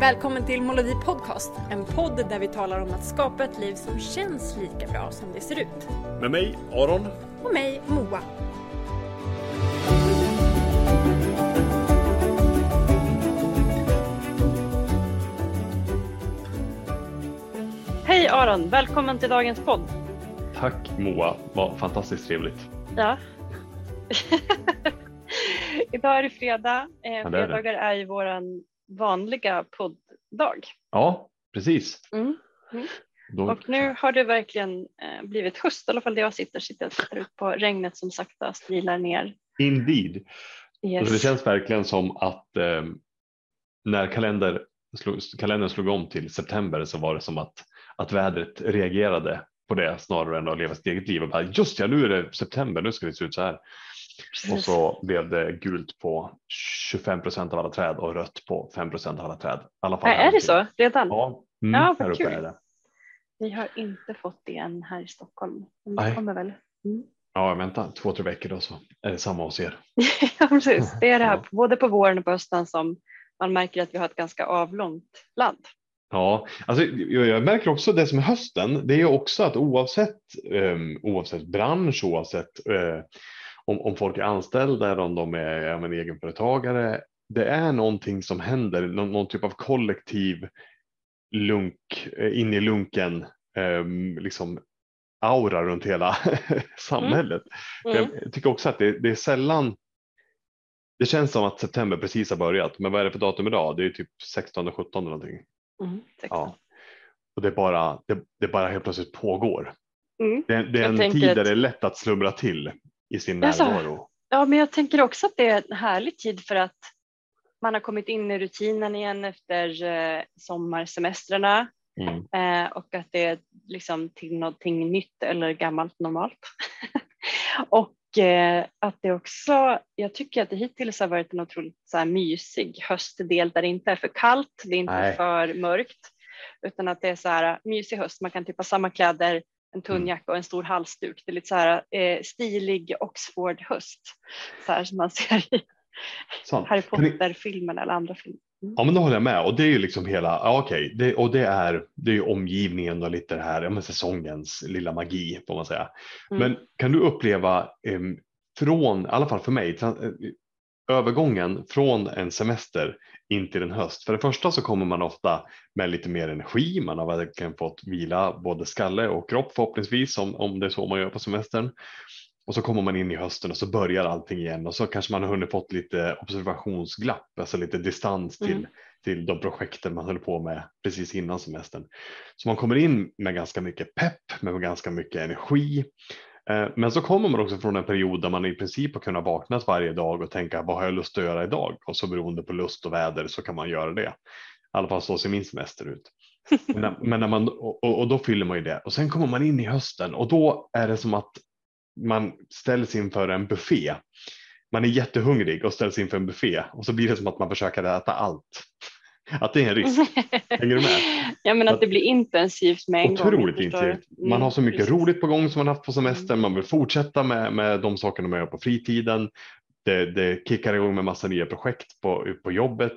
Välkommen till Molodi Podcast, en podd där vi talar om att skapa ett liv som känns lika bra som det ser ut. Med mig, Aron. Och mig, Moa. Hej Aron, välkommen till dagens podd. Tack Moa, vad fantastiskt trevligt. Ja. Idag är det fredag. Eh, det är det. fredagar är ju våran vanliga podddag. Ja, precis. Mm. Då, Och nu har det verkligen eh, blivit höst, i alla fall där jag sitter, sitter och tittar ut på regnet som sakta strilar ner. Indeed. Yes. Alltså, det känns verkligen som att eh, när kalender slog, kalendern slog om till september så var det som att, att vädret reagerade på det snarare än att leva sitt eget liv och bara just ja, nu är det september, nu ska det se ut så här. Precis. Och så blev det gult på 25 procent av alla träd och rött på 5 procent av alla träd. I alla fall här är det så redan? Ja, mm, Ja, vad kul. är det. Vi har inte fått det än här i Stockholm. Men det Nej. kommer väl. Mm. Ja, vänta två, tre veckor då så är det samma hos er. ja, precis. Det är det här Ja. både på våren och på hösten som man märker att vi har ett ganska avlångt land. Ja, alltså, jag märker också det som är hösten. Det är ju också att oavsett, um, oavsett bransch, oavsett eh, om, om folk är anställda eller om de är ja, men, egenföretagare. Det är någonting som händer, någon, någon typ av kollektiv lunk, eh, in i lunken, um, liksom aura runt hela samhället. Mm. Jag tycker också att det, det är sällan det känns som att september precis har börjat, men vad är det för datum idag? Det är typ 16 17 någonting. Mm. Ja. Och det bara, det, det bara helt plötsligt pågår. Mm. Det, det är en tid att- där det är lätt att slumra till i sin Jaså? närvaro. Ja, men jag tänker också att det är en härlig tid för att man har kommit in i rutinen igen efter eh, sommarsemestrarna Mm. eh, och att det är liksom till någonting nytt eller gammalt normalt. och eh, att det också, jag tycker att det hittills har varit en otroligt så här, mysig höstdel där det inte är för kallt, det är inte Nej. för mörkt, utan att det är så här mysig höst. Man kan typ ha samma kläder, en tunn Mm. jacka och en stor halsduk. Det är lite så här eh, stilig Oxford höst, så här som man ser i Sant. Harry Potter-filmen eller andra filmer. Ja men då håller jag med och det är ju liksom hela, ja, okej, det, och det är, det är ju omgivningen och lite det här, ja men säsongens lilla magi får man säga. Mm. Men kan du uppleva em, från, i alla fall för mig, eh, övergången från en semester in till en höst. För det första så kommer man ofta med lite mer energi, man har verkligen fått vila både skalle och kropp förhoppningsvis om, om det är så man gör på semestern. Och så kommer man in i hösten och så börjar allting igen och så kanske man har hunnit fått lite observationsglapp, alltså lite distans till, Mm. till de projekten man höll på med precis innan semestern. Så man kommer in med ganska mycket pepp, med ganska mycket energi. Eh, Men så kommer man också från en period där man i princip har kunnat vakna varje dag och tänka vad har jag lust att göra idag? Och så beroende på lust och väder så kan man göra det. I alla fall så ser min semester ut. Men, när- men när man, och, och då fyller man ju det och sen kommer man in i hösten och då är det som att man ställs inför en buffé. Man är jättehungrig och ställs inför en buffé och så blir det som att man försöker äta allt. Att det är en risk. Hänger du med? ja, men att det blir intensivt med en gång. Otroligt jag förstår. intensivt. Man Mm, har så mycket precis. Mm. roligt på gång som man haft på semestern. Man vill fortsätta med, med de sakerna man gör på fritiden. Det, det kickar igång med massa nya projekt på, på jobbet.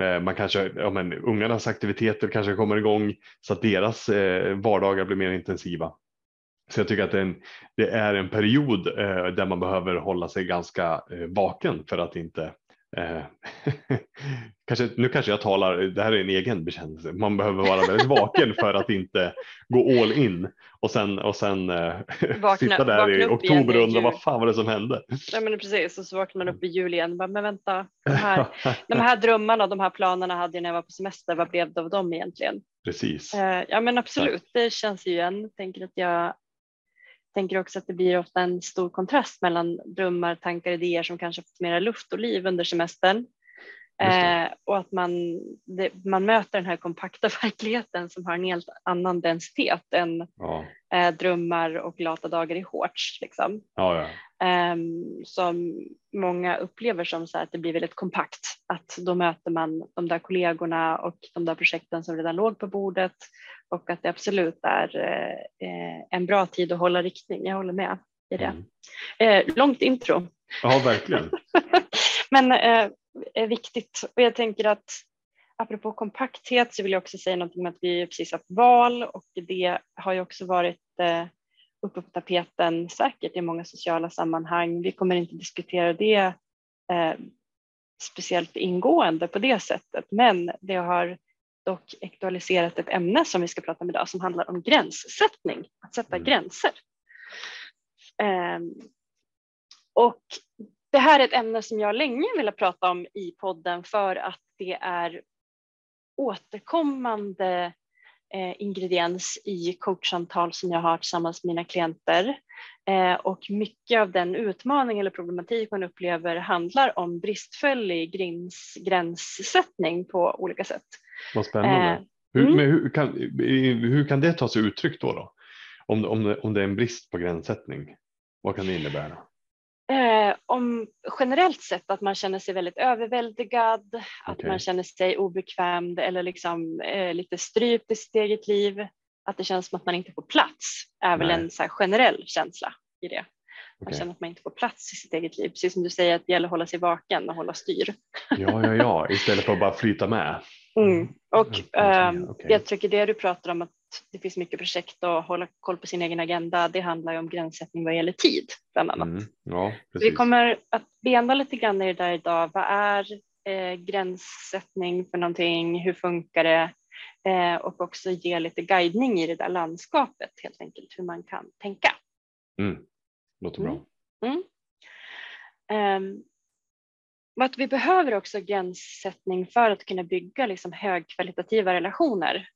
Eh, Man kanske, ja, men, ungarnas aktiviteter kanske kommer igång så att deras eh, vardagar blir mer intensiva. Så jag tycker att det är en, det är en period eh, där man behöver hålla sig ganska eh, vaken för att inte kanske, nu kanske jag talar, det här är en egen bekännelse, man behöver vara väldigt vaken för att inte gå all in och sen, och sen eh, Vakna- sitta där i oktober och undra vad fan var det som hände? Ja, men precis, och så vaknar man upp i jul igen. Bara, Men vänta, de här, de här drömmarna, de här planerna hade jag när jag var på semester. Vad blev det av dem egentligen? Precis. Eh, Ja men absolut, det känns ju igen. Tänker att jag tänker också att det blir ofta en stor kontrast mellan drömmar, tankar, idéer som kanske fått mera luft och liv under semestern. Eh, och att man, det, man möter den här kompakta verkligheten som har en helt annan densitet än Ja, eh, drömmar och lata dagar i shorts. Liksom. ja, ja. Ehm, som många upplever som så att det blir väldigt kompakt. Att då möter man de där kollegorna och de där projekten som redan låg på bordet och att det absolut är eh, en bra tid att hålla riktning. Jag håller med i det. Mm. Eh, långt intro, ja verkligen. men eh, är viktigt. Och jag tänker att apropå kompakthet så vill jag också säga någonting om att vi precis haft val och det har ju också varit eh, uppe på tapeten säkert i många sociala sammanhang. Vi kommer inte diskutera det eh, speciellt ingående på det sättet, men det har dock aktualiserat ett ämne som vi ska prata om idag som handlar om gränssättning, att sätta mm. gränser. Eh, och det här är ett ämne som jag länge velat prata om i podden för att det är återkommande eh, ingrediens i coachsamtal som jag har tillsammans med mina klienter. Eh, och mycket av den utmaning eller problematik man upplever handlar om bristfällig gräns, gränssättning på olika sätt. Vad spännande. Eh, hur, mm. hur, kan, hur kan det ta sig uttryck då? då? Om, om, om det är en brist på gränssättning, vad kan det innebära? Eh, om generellt sett att man känner sig väldigt överväldigad, okay. att man känner sig obekväm eller liksom, eh, lite strypt i sitt eget liv, att det känns som att man inte får plats är väl en så generell känsla i det. Man okay. känner att man inte får plats i sitt eget liv, precis som du säger att det gäller att hålla sig vaken och hålla styr. Ja, ja, ja, istället för att bara flyta med. Mm. Och eh, okay. jag tycker det du pratar om att det finns mycket projekt och hålla koll på sin egen agenda. Det handlar ju om gränssättning vad gäller tid bland annat. Mm, ja, vi kommer att bena lite grann i det där idag. Vad är eh, gränssättning för någonting? Hur funkar det? Eh, och också ge lite guidning i det där landskapet helt enkelt hur man kan tänka. Mm, låter bra. Mm. Um, att vi behöver också gränssättning för att kunna bygga liksom högkvalitativa relationer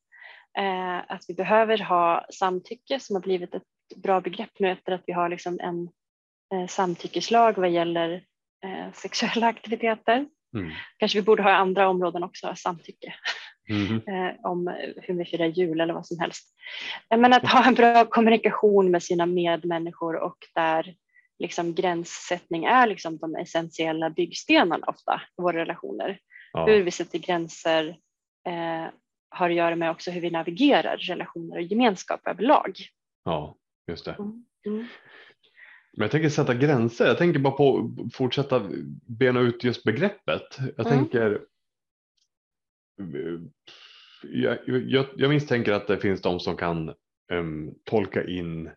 Eh, att vi behöver ha samtycke som har blivit ett bra begrepp nu efter att vi har liksom en eh, samtyckeslag vad gäller eh, sexuella aktiviteter. Mm. Kanske vi borde ha andra områden också, samtycke. Mm. om hur vi firar jul eller vad som helst. Men att ha en bra kommunikation med sina medmänniskor och där liksom gränssättning är liksom de essentiella byggstenarna ofta i våra relationer. Ja. Hur vi sätter gränser eh, har att göra med också hur vi navigerar relationer och gemenskap överlag. Ja, just det. Mm. Mm. Men jag tänker sätta gränser. Jag tänker bara på fortsätta bena ut just begreppet. Jag mm. tänker. Jag, jag, jag misstänker att det finns de som kan um, tolka in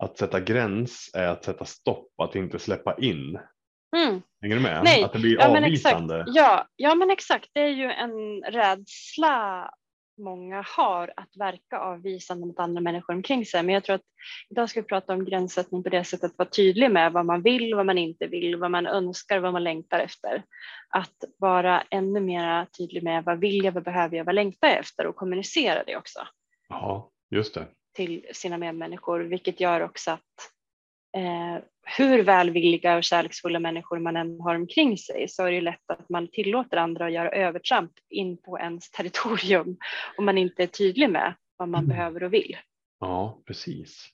att sätta gräns är att sätta stopp, att inte släppa in. Mm. Hänger du med? Nej. Att det blir ja, avvisande. Men exakt. Ja, ja, men exakt. Det är ju en rädsla många har att verka avvisande mot andra människor omkring sig. Men jag tror att idag ska vi prata om gränssättning på det sättet att vara tydlig med vad man vill, vad man inte vill, vad man önskar, vad man längtar efter. Att vara ännu mer tydlig med vad vill jag, vad behöver jag, vad längtar jag efter och kommunicera det också. Ja, just det. Till sina medmänniskor, vilket gör också att eh, hur välvilliga och kärleksfulla människor man än har omkring sig så är det lätt att man tillåter andra att göra övertramp in på ens territorium om man inte är tydlig med vad man mm. behöver och vill. Ja, precis.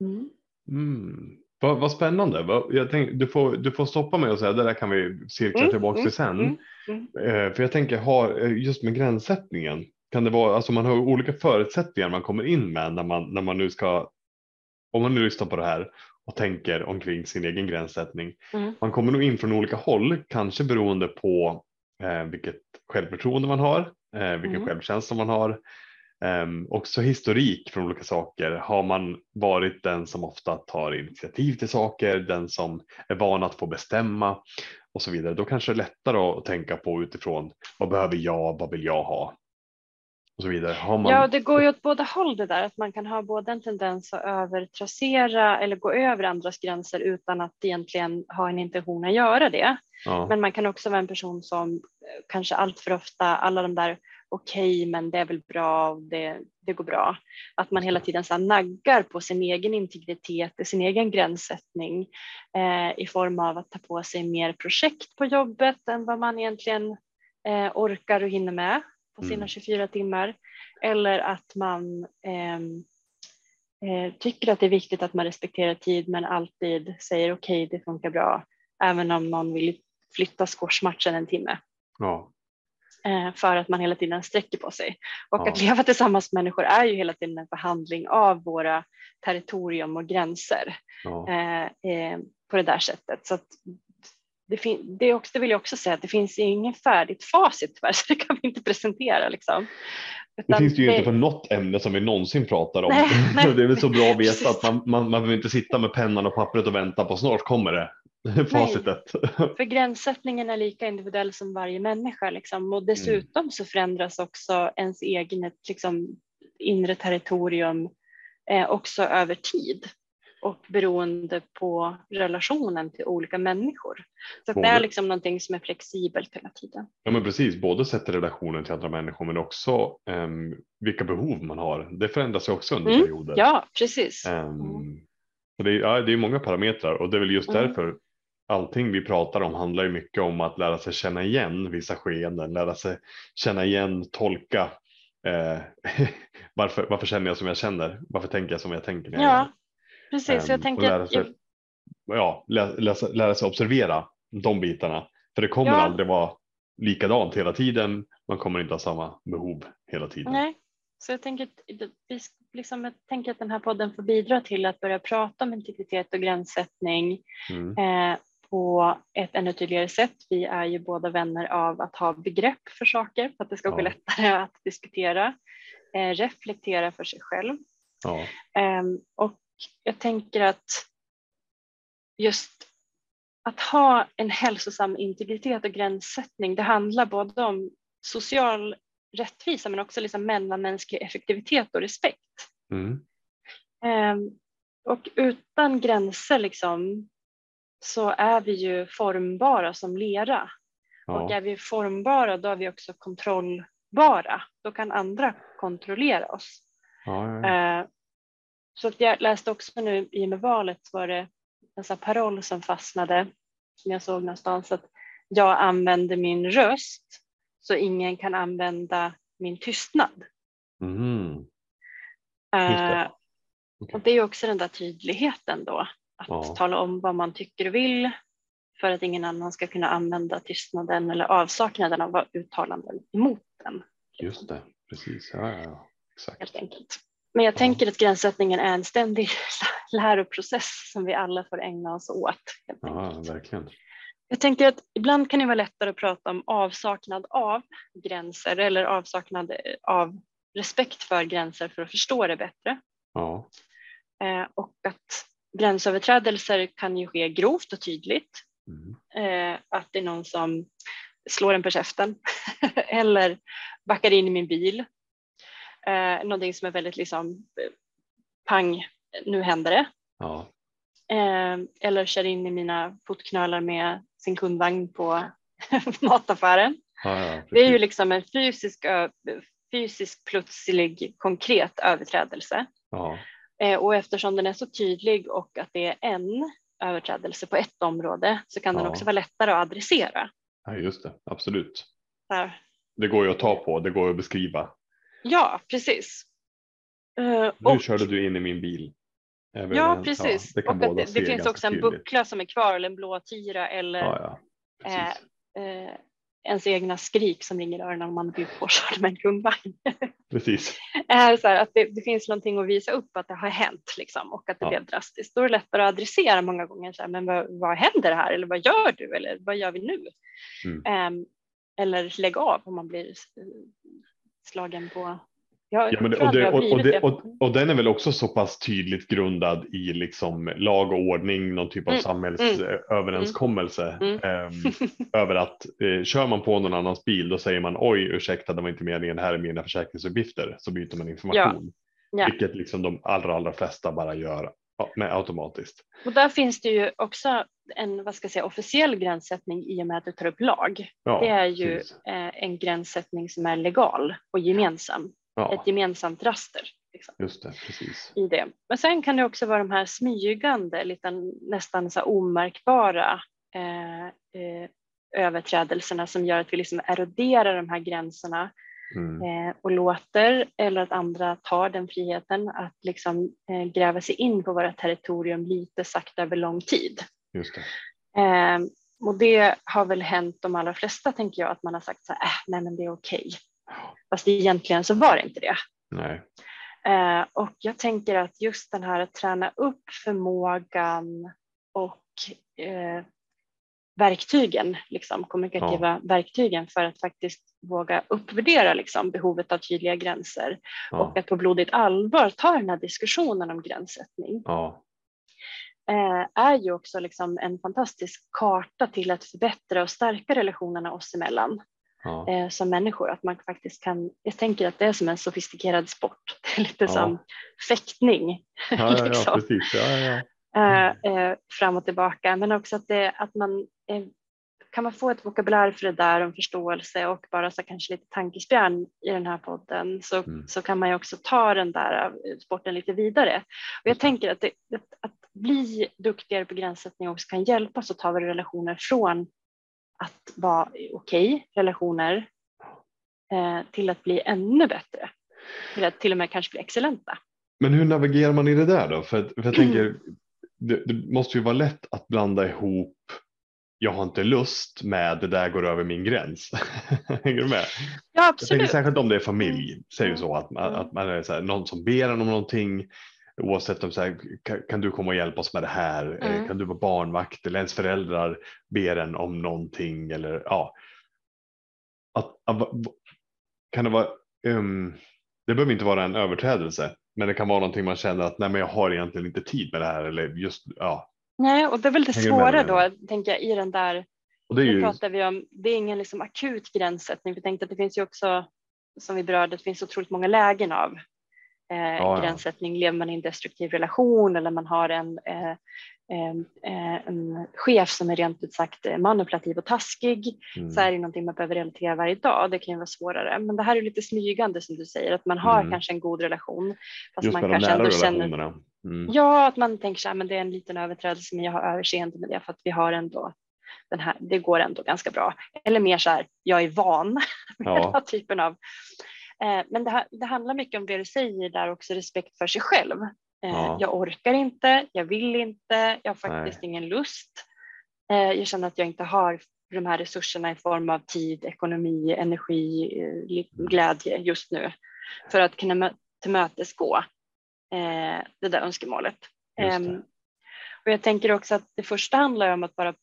Mm. Mm. Vad, vad spännande. Jag tänk, du, får, du får stoppa mig och säga det där kan vi cirkla mm. tillbaka till sen. Mm. Mm. Eh, för jag tänker ha, eh, just med gränssättningen. Kan det vara, alltså man har olika förutsättningar man kommer in med när man, när man nu ska, om man nu lyssnar på det här och tänker omkring sin egen gränssättning. Mm. Man kommer nog in från olika håll, kanske beroende på eh, vilket självförtroende man har, eh, vilken mm. självkänsla man har. Eh, också historik från olika saker. Har man varit den som ofta tar initiativ till saker, den som är van att få bestämma och så vidare, då kanske det är lättare att tänka på utifrån vad behöver jag, vad vill jag ha? Och så vidare. Man... Ja, det går ju åt båda håll det där, att man kan ha både en tendens att övertrassera eller gå över andras gränser utan att egentligen ha en intention att göra det. Ja. Men man kan också vara en person som eh, kanske allt för ofta, alla de där okej, okay, men det är väl bra, det, det går bra. Att man hela tiden så naggar på sin egen integritet, sin egen gränssättning eh, i form av att ta på sig mer projekt på jobbet än vad man egentligen eh, orkar och hinner med på sina mm. 24 timmar eller att man eh, eh, tycker att det är viktigt att man respekterar tid men alltid säger okej, okay, det funkar bra, även om någon vill flytta squashmatchen en timme. Ja. Eh, för att man hela tiden sträcker på sig. Och ja. att leva tillsammans med människor är ju hela tiden en förhandling av våra territorium och gränser ja. Eh, eh, på det där sättet. Så det, fin- det, också, det vill jag också säga att det finns ingen färdigt facit tyvärr, så det kan vi inte presentera. Liksom. det finns det ju inte för något ämne som vi någonsin pratar om. Nej, nej. det är väl så bra att veta att man, man, man behöver inte sitta med pennan och pappret och vänta på snart kommer det facitet. För gränssättningen är lika individuell som varje människa liksom. och dessutom så förändras också ens egen liksom, inre territorium eh, också över tid och beroende på relationen till olika människor. Så att det Både- är liksom någonting som är flexibelt hela tiden. Ja men precis, både sett i relationen till andra människor men också ehm, vilka behov man har. Det förändras ju också under Mm, perioder. Ja, precis. Ehm, så det, är, ja, det är många parametrar och det är väl just Mm. därför allting vi pratar om handlar ju mycket om att lära sig känna igen vissa skeenden, lära sig känna igen, tolka. Eh, varför, varför känner jag som jag känner? Varför tänker jag som jag tänker? När jag Ja, precis. Ehm, jag och tänker lära sig, ja, lä, läsa, lära sig observera de bitarna. För det kommer Ja. aldrig vara likadant hela tiden. Man kommer inte ha samma behov hela tiden. Nej, så jag tänker, vi, liksom, jag tänker att den här podden får bidra till att börja prata om integritet och gränssättning Mm. eh, på ett ännu tydligare sätt. Vi är ju båda vänner av att ha begrepp för saker för att det ska gå Ja. lättare att diskutera, eh, reflektera för sig själv. Ja, Ehm, och jag tänker att just att ha en hälsosam integritet och gränssättning, det handlar både om social rättvisa men också liksom mellanmänsklig effektivitet och respekt. mm. Ehm, och utan gränser liksom, så är vi ju formbara som lera. Och ja. är vi formbara då är vi också kontrollbara. Då kan andra kontrollera oss. ja, ja. Eh, så att jag läste också nu i och med valet var det en paroll som fastnade som jag såg någonstans att jag använder min röst så ingen kan använda min tystnad. Eh, det. Okej. och det är också den där tydligheten då att Ja. tala om vad man tycker och vill för att ingen annan ska kunna använda tystnaden eller avsaknaden av uttalanden emot den. Just det, precis. Ja, ja, ja. Exakt. helt enkelt. Men jag Ja. tänker att gränssättningen är en ständig läroprocess som vi alla får ägna oss åt. Ja, verkligen. Jag tänker att ibland kan det vara lättare att prata om avsaknad av gränser eller avsaknad av respekt för gränser för att förstå det bättre. Ja, Eh, och att gränsöverträdelser kan ju ske grovt och tydligt. mm. Eh, att det är någon som slår en på käften eller backar in i min bil. Eh, någonting som är väldigt liksom pang, nu händer det. ja, Eh, eller kör in i mina fotknölar med sin kundvagn på mataffären. ja, Det är ju liksom en fysisk, fysisk plötslig konkret överträdelse. ja, Eh, och eftersom den är så tydlig och att det är en överträdelse på ett område så kan den Ja. också vara lättare att adressera. ja, just det. Absolut. Här, Det går ju att ta på, det går att beskriva. Ja, precis. Eh, Nu och, körde du in i min bil. Vi ja, överens? precis. det kan och att det, det finns också en tydligt. buckla som är kvar eller en blå tira eller Ja, ja. eh, eh, ens egna skrik som ringer i öronen om man blir påkörd med en kundvagn. precis. är så här att det, det finns någonting att visa upp att det har hänt liksom, och att det Ja. blev drastiskt. Då är det lättare att adressera många gånger. Så här, men vad, vad händer här? Eller vad gör du? Eller vad gör vi nu? Mm. Ehm, eller lägg av om man blir eh, slagen på. Jag Ja, men och, det, och, och, det, och, den är väl också så pass tydligt grundad i liksom lag och ordning, någon typ av Mm, samhällsöverenskommelse. Mm. ehm, över att eh, kör man på någon annans bil då säger man oj ursäkta det var inte meningen, här är mina försäkringsuppgifter. Så byter man information. Ja. Vilket liksom de allra, allra flesta bara gör ja, med automatiskt. Och där finns det ju också en vad ska jag säga, officiell gränssättning i och med att du tar upp lag. Ja, det är ju precis. eh, en gränssättning som är legal och gemensam. Ja, Ett gemensamt raster. Liksom. just det, precis. i det. Men sen kan det också vara de här smygande, lite nästan så omärkbara eh, eh, överträdelserna som gör att vi liksom eroderar de här gränserna Mm. eh, och låter eller att andra tar den friheten att liksom eh, gräva sig in på våra territorium lite sakta över lång tid. Just det. Eh, och det har väl hänt de allra flesta tänker jag att man har sagt så här, äh, nej men det är okej. Fast egentligen så var det inte det. Nej. Eh, och jag tänker att just den här att träna upp förmågan och eh, verktygen, liksom, kommunikativa ja. verktygen för att faktiskt våga uppvärdera liksom, behovet av tydliga gränser ja. och att på blodigt allvar ta den här diskussionen om gränssättning. Ja. Eh, är ju också liksom en fantastisk karta till att förbättra och stärka relationerna oss emellan ja. eh, som människor. Att man faktiskt kan, jag tänker att det är som en sofistikerad sport, lite ja. som fäktning. Ja, liksom. precis. Eh, eh, fram och tillbaka, men också att, det, att man kan man få ett vokabulär för det där om förståelse och bara så kanske lite tankespjärn i den här podden så, mm. så kan man ju också ta den där sporten lite vidare. Och jag tänker att, det, att bli duktigare på gränssättning också kan hjälpa oss att ta våra relationer från att vara okej okay, relationer eh, till att bli ännu bättre. Till att till och med kanske bli excellenta. Men hur navigerar man i det där då? För, för jag tänker, det, det, måste ju vara lätt att blanda ihop jag har inte lust med det där går över min gräns. Hänger du med? Ja, absolut. Jag tänker särskilt om det är familj, säger ju så att, man, att man är så här, någon som ber en om någonting oavsett om så här, kan, kan, du komma och hjälpa oss med det här? Eh, mm. Kan du vara barnvakt eller ens föräldrar ber en om någonting eller ja. Att, att, kan det vara, um, det behöver inte vara en överträdelse, men det kan vara någonting man känner att nej, men jag har egentligen inte tid med det här eller just ja. Nej, och det är väl det svåra då, tänker jag, i den där. Och det är ju... pratar vi om, det är ingen liksom akut gränssättning, för jag tänkte att det finns ju också som vi berörde, det finns otroligt många lägen av eh, ja, gränssättning. Lever man i en destruktiv relation eller man har en, eh, eh, en chef som är rent ut sagt manipulativ och taskig mm. så är det någonting man behöver relatera varje dag. Det kan ju vara svårare. Men det här är lite smygande som du säger, att man har mm. kanske en god relation. Fast Just man kanske ändå känner, mm. Ja, att man tänker så här, men det är en liten överträdelse men jag har överseende med det för att vi har ändå den här, det går ändå ganska bra. Eller mer så här, jag är van med ja. den här typen av Eh, men det, det, handlar mycket om det du säger där också, respekt för sig själv. Eh, ja. Jag orkar inte, jag vill inte, jag har faktiskt Nej. ingen lust. Eh, jag känner att jag inte har de här resurserna i form av tid, ekonomi, energi, glädje just nu för att kunna tillmötesgå det där önskemålet. Det. Ehm, och jag tänker också att det första handlar om att bara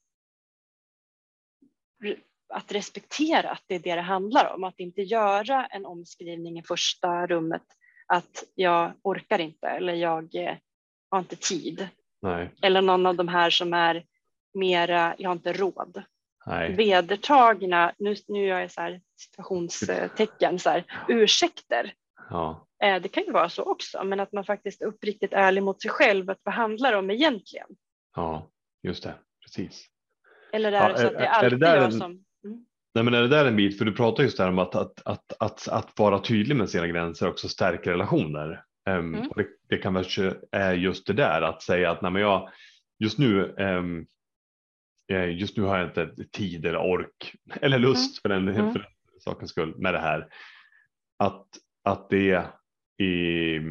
att respektera att det är det det handlar om, att inte göra en omskrivning i första rummet att jag orkar inte eller jag eh, har inte tid. Nej. Eller någon av de här som är mera, jag har inte råd. Nej. Vedertagna, nu, nu gör jag så här situationstecken, så här, ursäkter. Ja. Eh, det kan ju vara så också, men att man faktiskt är uppriktigt ärlig mot sig själv, att vad handlar det om egentligen? Ja, just det, precis. Eller är det så att det är alltid är det jag som Mm. Nej, men är det där en bit, för du pratar just där om att, att, att, att, att vara tydlig med sina gränser också stärker relationer. Um, mm. och det, det kan väl är just det där att säga att nej, men jag, just nu um, just nu har jag inte tid eller ork eller lust mm. för, den, mm. för sakens skull med det här. Att, att det är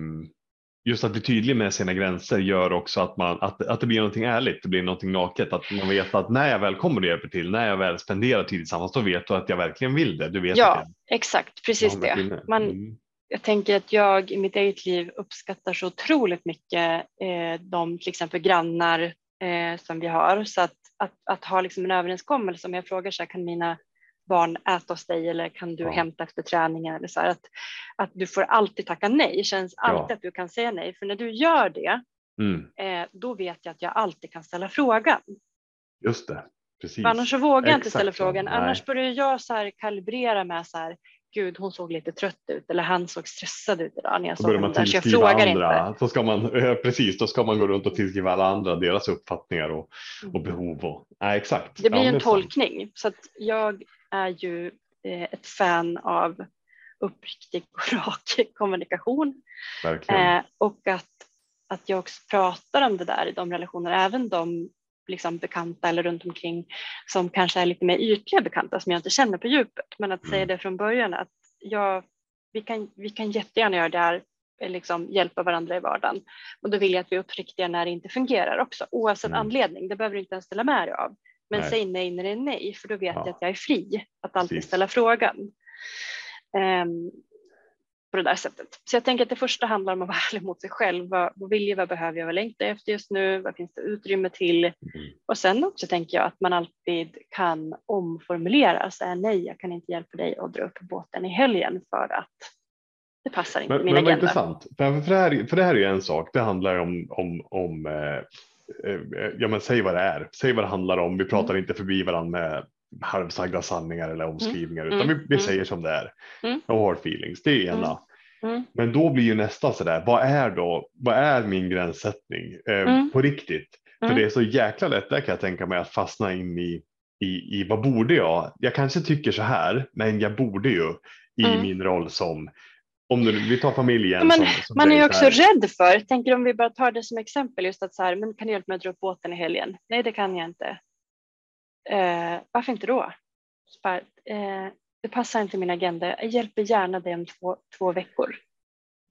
just att bli tydlig med sina gränser gör också att, man, att, att det blir någonting ärligt, det blir någonting naket, att man vet att när jag väl kommer och hjälper till, när jag väl spenderar tid tillsammans, då vet du att jag verkligen vill det. Du vet ja, exakt, precis det. Man, mm. Jag tänker att jag i mitt eget liv uppskattar så otroligt mycket eh, de till exempel grannar eh, som vi har, så att, att, att ha liksom en överenskommelse om jag frågar så här, kan mina barn äta hos dig eller kan du ja. hämta efter träningen eller så här, att, att du får alltid tacka nej. Känns alltid ja. att du kan säga nej, för när du gör det, mm. eh, då vet jag att jag alltid kan ställa frågan. Just det, precis. För annars så vågar jag inte ställa frågan. Nej. Annars börjar jag så här kalibrera med så här, gud hon såg lite trött ut eller han såg stressad ut idag när jag såg honom där så jag frågar andra. inte. Så ska man, precis, då ska man gå runt och tillskriva alla andra deras uppfattningar och, och mm. behov. Och, nej, exakt. Det blir ja, en tolkning så att jag är ju eh, ett fan av uppriktig och rak kommunikation. Eh, och att, att jag också pratar om det där i de relationer, även de liksom bekanta eller runt omkring som kanske är lite mer ytliga bekanta som jag inte känner på djupet. Men att mm. säga det från början att jag, vi, kan, vi kan jättegärna göra det här, eh, liksom hjälpa varandra i vardagen. Och då vill jag att vi är uppriktiga när det inte fungerar också, oavsett mm. anledning. Det behöver du inte ens ställa med dig av. Men nej. säg nej när det är nej, för då vet ja. jag att jag är fri att alltid Precis. ställa frågan. Um, på det där sättet. Så jag tänker att det första handlar om att vara ärlig mot sig själv. Vad, vad vill jag, vad behöver jag, vad längtar jag efter just nu, vad finns det utrymme till? Mm. Och sen också tänker jag att man alltid kan omformulera, säga nej, jag kan inte hjälpa dig att dra upp båten i helgen för att det passar inte men, min men agenda. Intressant, för, det här, för det här är ju en sak, det handlar om, om, om eh, ja men säg vad det är, säg vad det handlar om, vi pratar mm. inte förbi varandra med halvsagda sanningar eller mm. omskrivningar mm. utan vi, vi mm. säger som det är. Mm. No hard feelings, det är ena. Mm. Men då blir ju nästa sådär, vad är då, vad är min gränssättning eh, på riktigt? För det är så jäkla lätt, där kan jag tänka mig att fastna in i, i, i vad borde jag? Jag kanske tycker så här, men jag borde ju i min roll som om du, vi tar familjen. Men, som, som man är ju också rädd för, tänker om vi bara tar det som exempel, just att så här, men kan du hjälpa mig att dra upp båten i helgen? Nej, det kan jag inte. Eh, varför inte då? Bara, eh, det passar inte min agenda. Jag hjälper gärna dig om två, två veckor.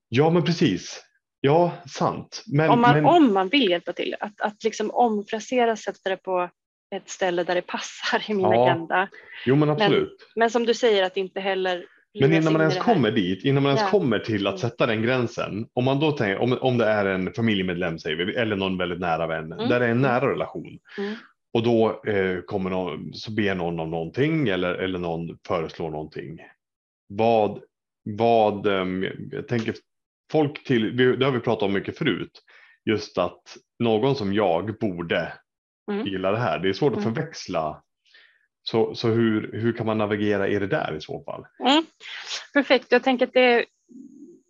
Ja, men precis. Ja, sant. Men, om, man, men... om man vill hjälpa till, att, att liksom omfrasera, sätta det på ett ställe där det passar i min ja. agenda. Jo, men absolut. Men, men som du säger att inte heller men innan man ens kommer dit, innan man ens ja. kommer till att mm. sätta den gränsen, om man då tänker, om, om det är en familjemedlem säger vi, eller någon väldigt nära vän, mm. där det är en nära relation, mm. och då eh, kommer någon, så ber någon om någonting eller, eller någon föreslår någonting. Vad, vad, eh, jag tänker folk till, det har vi pratat om mycket förut, just att någon som jag borde mm. gilla det här. Det är svårt att mm. förväxla så, så hur, hur kan man navigera i det där i så fall? Mm. Perfekt, jag tänker att det är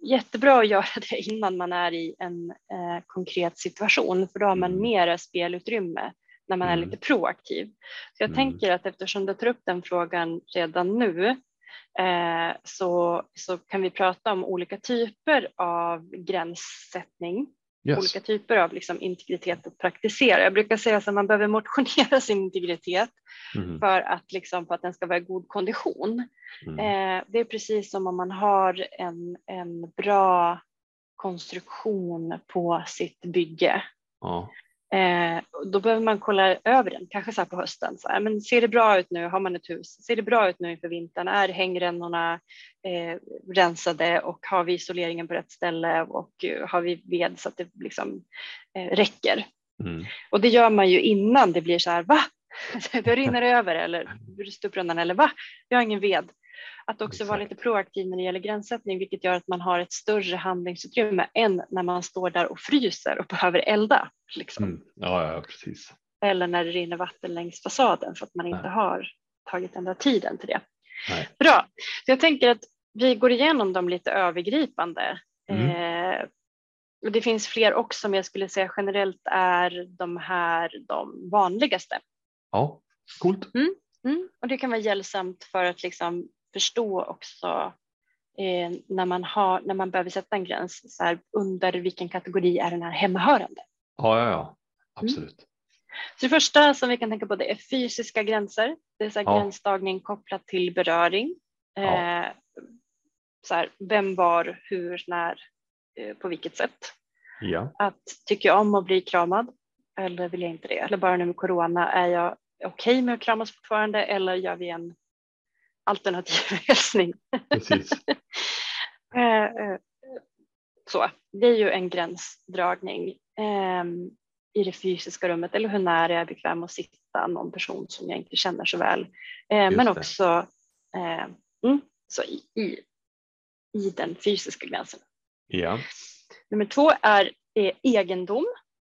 jättebra att göra det innan man är i en eh, konkret situation för då har man mm. mera spelutrymme när man mm. är lite proaktiv. Så jag mm. tänker att eftersom du tar upp den frågan redan nu eh, så, så kan vi prata om olika typer av gränssättning Yes. olika typer av liksom integritet att praktisera. Jag brukar säga att man behöver motionera sin integritet mm. för, att, liksom, för att den ska vara i god kondition. Mm. Eh, det är precis som om man har en, en bra konstruktion på sitt bygge. Ja. Eh, då behöver man kolla över den, kanske så här på hösten. Så här, men ser det bra ut nu? Har man ett hus? Ser det bra ut nu inför vintern? Är hängrännorna eh, rensade och har vi isoleringen på rätt ställe och uh, har vi ved så att det liksom eh, räcker? Mm. Och det gör man ju innan det blir så här, va? det rinner över eller stuprundan eller va? Jag har ingen ved. Att också Exakt. vara lite proaktiv när det gäller gränssättning, vilket gör att man har ett större handlingsutrymme än när man står där och fryser och behöver elda. Liksom. Mm. Ja, ja, precis. Eller när det rinner vatten längs fasaden för att man inte Nej. har tagit den där tiden till det. Nej. Bra, så jag tänker att vi går igenom dem lite övergripande. Mm. Eh, det finns fler också, men jag skulle säga generellt är de här de vanligaste. Ja, coolt. Mm. Mm. Och det kan vara hjälpsamt för att liksom förstå också eh, när, man har, när man behöver sätta en gräns, så här, under vilken kategori är den här hemmahörande? Ja, ja, ja. absolut. Mm. Så det första som vi kan tänka på det är fysiska gränser, det är så här ja. gränsdragning kopplat till beröring. Ja. Eh, så här, vem, var, hur, när, eh, på vilket sätt. Ja. Att tycker jag om att bli kramad eller vill jag inte det? Eller bara nu med corona, är jag okej okay med att kramas fortfarande eller gör vi en alternativ hälsning. Precis. Eh, eh, så, det är ju en gränsdragning ehm, i det fysiska rummet eller hur nära jag är bekväm att sitta någon person som jag inte känner så väl. Eh, men också mm, så i, i, i den fysiska gränsen. Ja. Nummer två är egendom.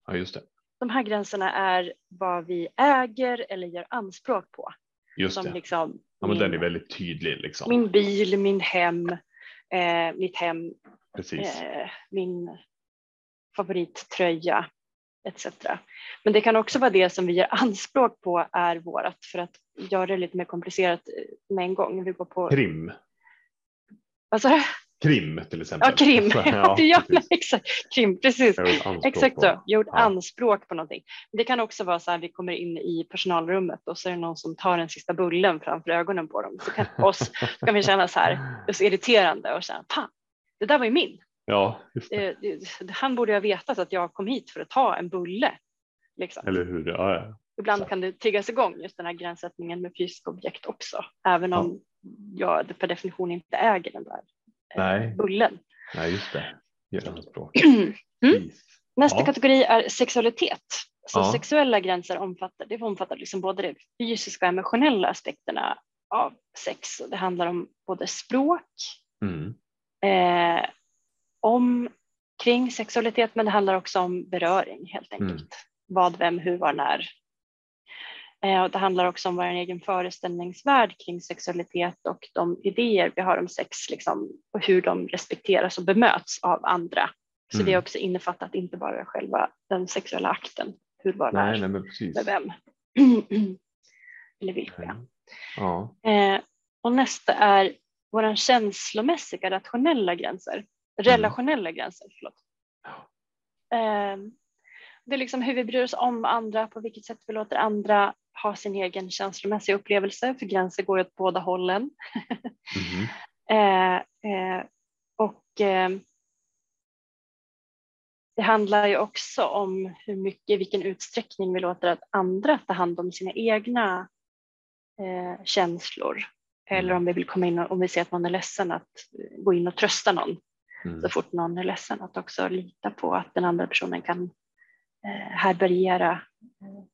Ja, just det. De här gränserna är vad vi äger eller gör anspråk på. Just som det. Liksom Ja, men min, den är väldigt tydlig. Liksom. Min bil, min hem, eh, mitt hem, eh, min favorittröja etc. Men det kan också vara det som vi gör anspråk på är vårat för att göra det lite mer komplicerat eh, med en gång. Vi går på... Krim. Vad sa du? Krim till exempel. Ja, krim. ja, ja exakt. Krim, precis. Exakt så. Gjort ja. anspråk på någonting. Det kan också vara så här, vi kommer in i personalrummet och så är det någon som tar den sista bullen framför ögonen på dem. Så kan, oss kan vi känna så här, det är så irriterande och känna, fan, det där var ju min. Ja, det. Han borde ha vetat att jag kom hit för att ta en bulle. Liksom. Eller hur, ja, ja. Ibland så. kan det triggas igång just den här gränssättningen med fysiska objekt också, även om jag per definition inte äger den där Nej. bullen. Nej, just det. Mm. Nästa Ja. kategori är sexualitet. Så Ja. sexuella gränser omfattar, det omfattar liksom både de fysiska och emotionella aspekterna av sex. Och det handlar om både språk, Mm. eh, om kring sexualitet, men det handlar också om beröring helt enkelt. Mm. Vad, vem, hur, var, när. Eh, och det handlar också om vår egen föreställningsvärld kring sexualitet och de idéer vi har om sex liksom, och hur de respekteras och bemöts av andra. Så Mm. det är också innefattat inte bara själva den sexuella akten, hur, var, när, Nej, nej, men precis. med vem. Eller vilka. Ja. Eh, och nästa är våra känslomässiga rationella gränser. Relationella gränser, förlåt. Eh, det är liksom hur vi bryr oss om andra, på vilket sätt vi låter andra ha sin egen känslomässiga upplevelse, för gränser går ju åt båda hållen. Mhm. Eh, eh, och eh, det handlar ju också om hur mycket, vilken utsträckning vi låter att andra ta hand om sina egna eh, känslor. Eller om vi vill komma in och om vi ser att någon är ledsen att gå in och trösta någon Mm. så fort någon är ledsen. Att också lita på att den andra personen kan härbärgera eh,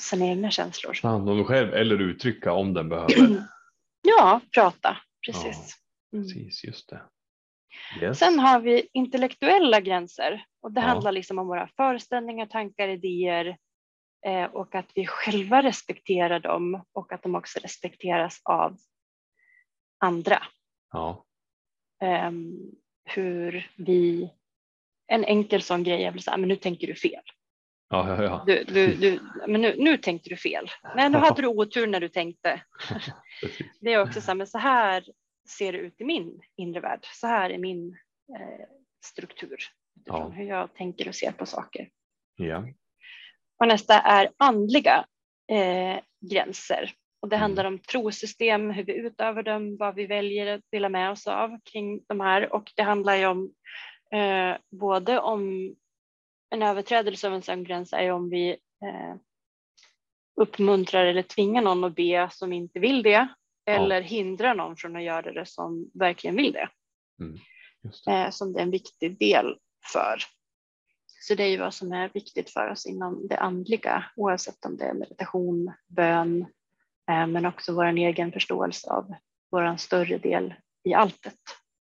sina egna känslor. Ta hand om dig själv eller uttrycka om den behöver. Ja, prata, precis. Mm. Precis, just det. Yes. Sen har vi intellektuella gränser och det Ja. handlar liksom om våra föreställningar, tankar, idéer eh, och att vi själva respekterar dem och att de också respekteras av andra. Ja. Ehm, hur vi, en enkel sån grej är väl så här, men nu tänker du fel. Ja, ja, ja. Du, du, du, men nu, nu tänkte du fel. Nej, nu hade du otur när du tänkte. Det är också så här, men så här ser det ut i min inre värld. Så här är min eh, struktur. Utifrån hur jag tänker och ser på saker. Ja. Och nästa är andliga eh, gränser. Och det Mm. handlar om trosystem, hur vi utövar dem, vad vi väljer att dela med oss av kring de här. Och det handlar ju om eh, både om en överträdelse av en sån gräns är om vi eh, uppmuntrar eller tvingar någon att be som inte vill det. Eller hindrar någon från att göra det som verkligen vill det. Just det. Eh, som det är en viktig del för. Så det är ju vad som är viktigt för oss inom det andliga, oavsett om det är meditation, bön, eh, men också vår egen förståelse av vår större del i alltet.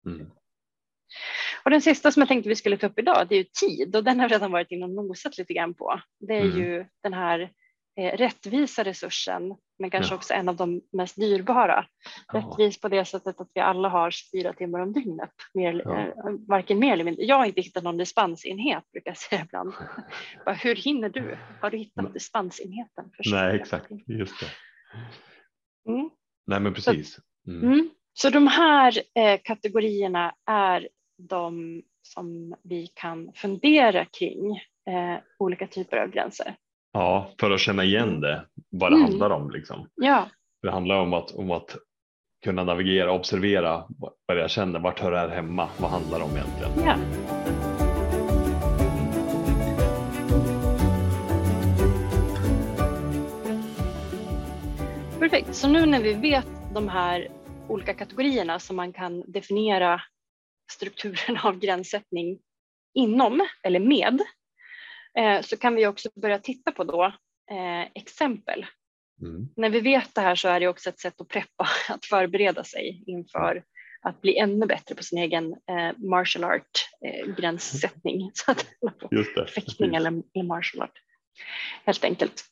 Mm. Och den sista som jag tänkte vi skulle ta upp idag, det är ju tid och den har redan varit inne och nosat lite grann på. Det är Mm. ju den här eh, rättvisa resursen, men kanske Ja. också en av de mest dyrbara. Ja. Rättvis på det sättet att vi alla har 24 timmar om dygnet, mer, Ja. eh, varken mer eller mindre. Jag har inte hittat någon dispensenhet brukar jag säga ibland. Bara, Hur hinner du? Har du hittat Nej. dispensenheten? För Nej, 24 exakt. Just det. Mm. Nej, men precis. Mm. Mm. Så de här eh, kategorierna är de som vi kan fundera kring eh, olika typer av gränser. Ja, för att känna igen det, vad det Mm. handlar om. Liksom. Ja, Det handlar om att, om att kunna navigera, observera vad vad jag känner, vart hör det här hemma, vad handlar det om egentligen? ja. Perfekt, så nu när vi vet de här olika kategorierna som man kan definiera strukturen av gränssättning inom eller med eh, så kan vi också börja titta på då eh, exempel. Mm. När vi vet det här så är det också ett sätt att preppa, att förbereda sig inför att bli ännu bättre på sin egen eh, martial art gränssättning. Så att, Just det. fäktning eller, eller martial art. Helt enkelt.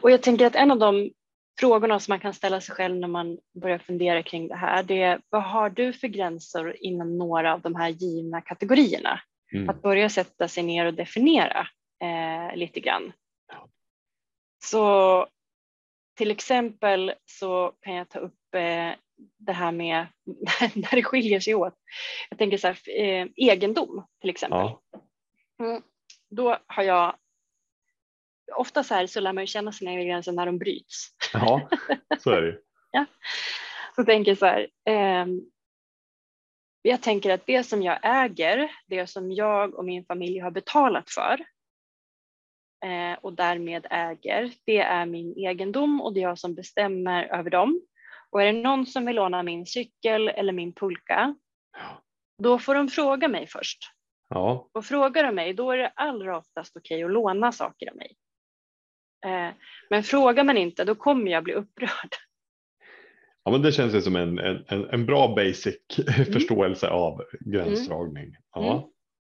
Och jag tänker att en av de frågorna som man kan ställa sig själv när man börjar fundera kring det här, det är vad har du för gränser inom några av de här givna kategorierna? Mm. Att börja sätta sig ner och definiera eh, lite grann. Så till exempel så kan jag ta upp eh, det här med när det skiljer sig åt. Jag tänker så här, eh, egendom till exempel. Ja. Mm. Då har jag ofta så här så lär man ju känna sina egna gränser när de bryts. ja, så är det ju. Så tänker jag så här. ehm, jag tänker att det som jag äger, det som jag och min familj har betalat för eh, och därmed äger, det är min egendom och det är jag som bestämmer över dem. Och är det någon som vill låna min cykel eller min pulka Då får de fråga mig först. Ja, Och frågar de mig, då är det allra oftast okej att låna saker av mig. Eh, Men frågar man inte, då kommer jag bli upprörd. ja men det känns ju som en, en, en- bra basic förståelse av gränsdragning. Ja, Mm.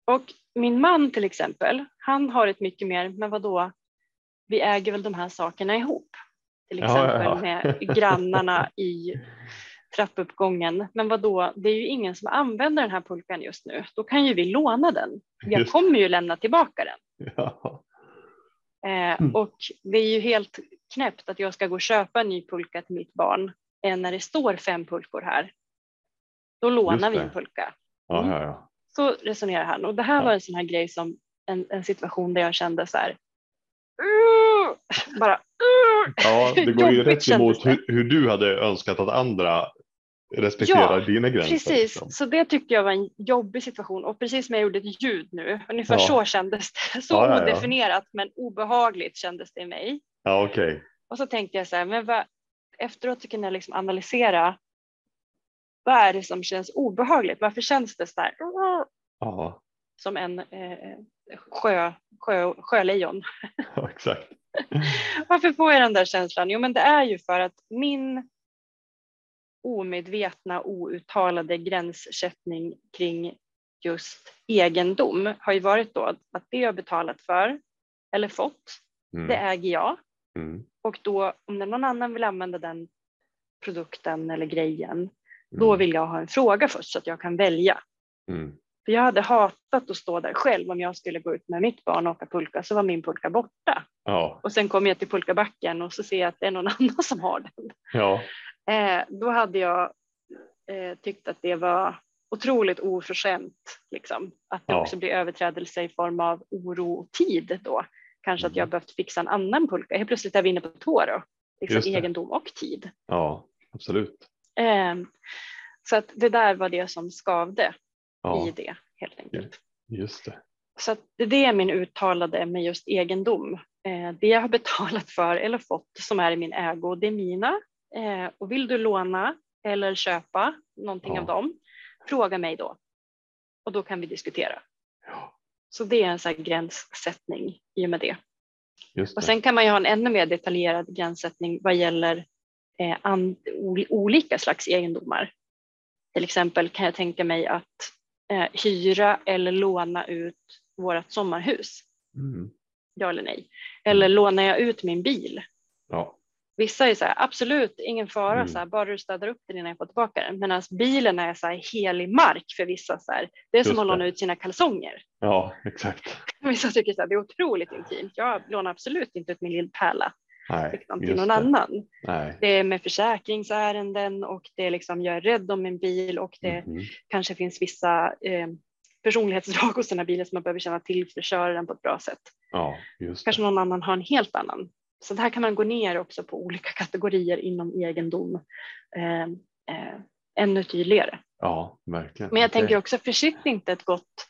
Och min man till exempel, han har ett mycket mer, men vad då? vi äger väl de här sakerna ihop. Till exempel ja, ja. med grannarna i trappuppgången. Men vad då? det är ju ingen som använder den här pulkan just nu. Då kan ju vi låna den. Jag kommer ju lämna tillbaka den. ja. Eh, Mm. Och det är ju helt knäppt att jag ska gå och köpa en ny pulka till mitt barn eh, när det står fem pulkor här. Då lånar vi en pulka. Ja, ja, ja. Så resonerar han och det här var en sån här grej som en, en situation där jag kände så här. "Ugh!" Bara "Ugh!" ja, det går ju rätt emot hur, hur du hade önskat att andra respekterar Ja, dina gränser. Precis, liksom. så det tyckte jag var en jobbig situation och precis som jag gjorde ett ljud nu, ungefär Ja. så kändes det. Så Ja, ja, ja. odefinierat men obehagligt kändes det i mig. Ja, okej. Och så tänkte jag så här, men vad, efteråt så kunde jag liksom analysera vad är det som känns obehagligt? Varför känns det så här! Ja, som en eh, sjö, sjö, sjölejon? ja, exakt. Varför får jag den där känslan? Jo, men det är ju för att min omedvetna, outtalade gränssättning kring just egendom har ju varit då att det jag betalat för eller fått, Mm. det äger jag. Mm. Och då om någon annan vill använda den produkten eller grejen, då Mm. vill jag ha en fråga först så att jag kan välja. Mm. För jag hade hatat att stå där själv om jag skulle gå ut med mitt barn och åka pulka så var min pulka borta. Ja, Och sen kommer jag till pulkabacken och så ser jag att det är någon annan som har den. ja, Eh, då hade jag eh, tyckt att det var otroligt oförskämt. Liksom. Att det Ja. också blir överträdelse i form av oro och tid då. Kanske att Mm. jag behövt fixa en annan pulka. Helt plötsligt är vi inne på två då. Liksom egendom och tid. ja, absolut. Eh, så att det där var det som skavde Ja, i det helt enkelt. just det. Så att det det är min uttalade med just egendom. Eh, det jag har betalat för eller fått som är i min ägo, det är mina. Eh, och vill du låna eller köpa någonting Ja. av dem, fråga mig då. Och då kan vi diskutera. Ja, Så det är en här gränssättning i och med det. just Och det. sen kan man ju ha en ännu mer detaljerad gränssättning vad gäller eh, ol, olika slags egendomar. Till exempel kan jag tänka mig att eh, hyra eller låna ut vårt sommarhus. Mm. Ja eller nej? Eller lånar jag ut min bil? Ja, Vissa är så här, absolut ingen fara, Mm. så här, bara du städar upp den innan jag får tillbaka den. Medan bilen är så här helig mark för vissa. Så här. Det är som Just att låna det. ut sina kalsonger. ja, exakt. Vissa tycker så här, det är otroligt intimt. Jag lånar absolut inte ut min lillpärla Nej, liksom, till någon det. annan. Nej. Det är med försäkringsärenden och det är liksom, jag är rädd om min bil och det Mhm. kanske finns vissa eh, personlighetsdrag hos den här bilen som man behöver känna till för att köra den på ett bra sätt. Ja, just det. Kanske någon annan har en helt annan. Så där kan man gå ner också på olika kategorier inom egendom eh, eh, ännu tydligare. Ja, verkligen. Men jag tänker också försök inte ett gott,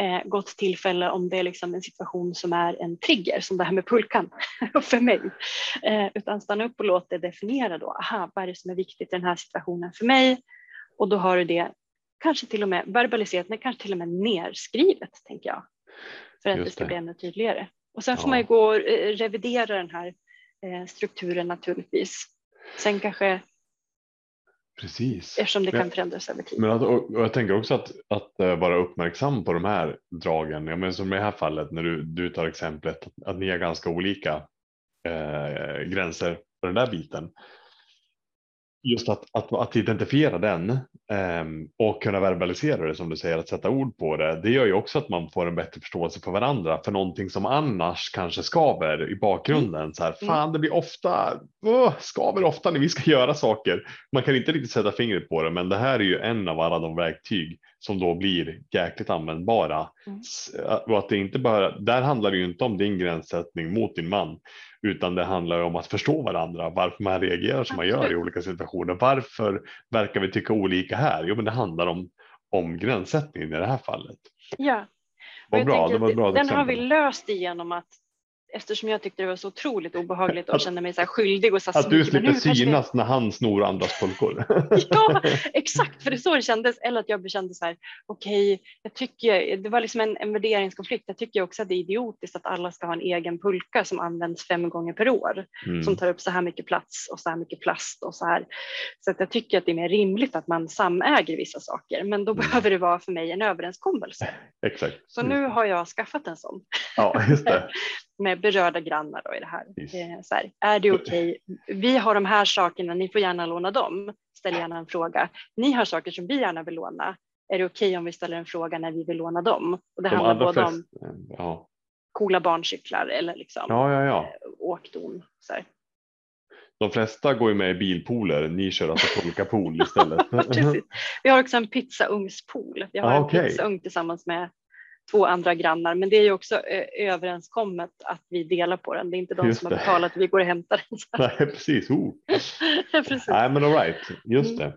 eh, gott tillfälle om det är liksom en situation som är en trigger som det här med pulkan för mig. Eh, utan stanna upp och låt det definiera då. Aha, vad är det som är viktigt i den här situationen för mig? Och då har du det kanske till och med verbaliserat, men kanske till och med nerskrivet tänker jag. För att Just det ska det. bli ännu tydligare. Och sen får Ja. man ju gå och eh, revidera den här eh, strukturen naturligtvis. Sen kanske, Precis. eftersom det kan förändras över tid. Men att, och jag tänker också att, att eh, vara uppmärksam på de här dragen. Ja, men som i det här fallet när du, du tar exemplet att, att ni har ganska olika eh, gränser på den där biten. Just att, att, att identifiera den ehm, och kunna verbalisera det som du säger, att sätta ord på det. Det gör ju också att man får en bättre förståelse för varandra för någonting som annars kanske skaver i bakgrunden. Så här, Mm. fan, det blir ofta, åh, skaver ofta när vi ska göra saker. Man kan inte riktigt sätta fingret på det, men det här är ju en av alla de verktyg som då blir jäkligt användbara. Mm. S- Och att det inte bara, där handlar det ju inte om din gränssättning mot din man, utan det handlar om att förstå varandra, varför man reagerar som man gör i olika situationer. Varför verkar vi tycka olika här? Jo, men det handlar om, om gränssättningen i det här fallet. Ja. Och Vad jag bra, det var bra Den har vi exempel. löst genom att eftersom jag tyckte det var så otroligt obehagligt och kände mig så skyldig och så Att du slipper synas när han snor andras pulkor. Ja, exakt, för det är så det kändes. Eller att jag kände så här, okej, okay, jag tycker, det var liksom en, en värderingskonflikt. Jag tycker också att det är idiotiskt att alla ska ha en egen pulka som används fem gånger per år, mm. som tar upp så här mycket plats och så här mycket plast och så här. Så att jag tycker att det är mer rimligt att man samäger vissa saker, men då mm. behöver det vara för mig en överenskommelse. Exakt. Så nu har jag skaffat en sån. Ja, just det. med berörda grannar då i det här. Eh, så här är det okej? Okay? Vi har de här sakerna, ni får gärna låna dem. Ställ gärna en fråga. Ni har saker som vi gärna vill låna. Är det okej okay om vi ställer en fråga när vi vill låna dem? Och det de handlar både flest, om ja. coola barncyklar eller liksom ja, ja, ja. Eh, åkdon. Så här. De flesta går ju med i bilpooler, ni kör alltså polkapool istället. Vi har också en pizzaugnspool. Vi har ah, okay. en pizzaugn tillsammans med två andra grannar, men det är ju också överenskommet att vi delar på den. Det är inte de Just som har betalat, vi går och hämtar den. Nej, precis. Oh. precis. Nej, men all right. Just det.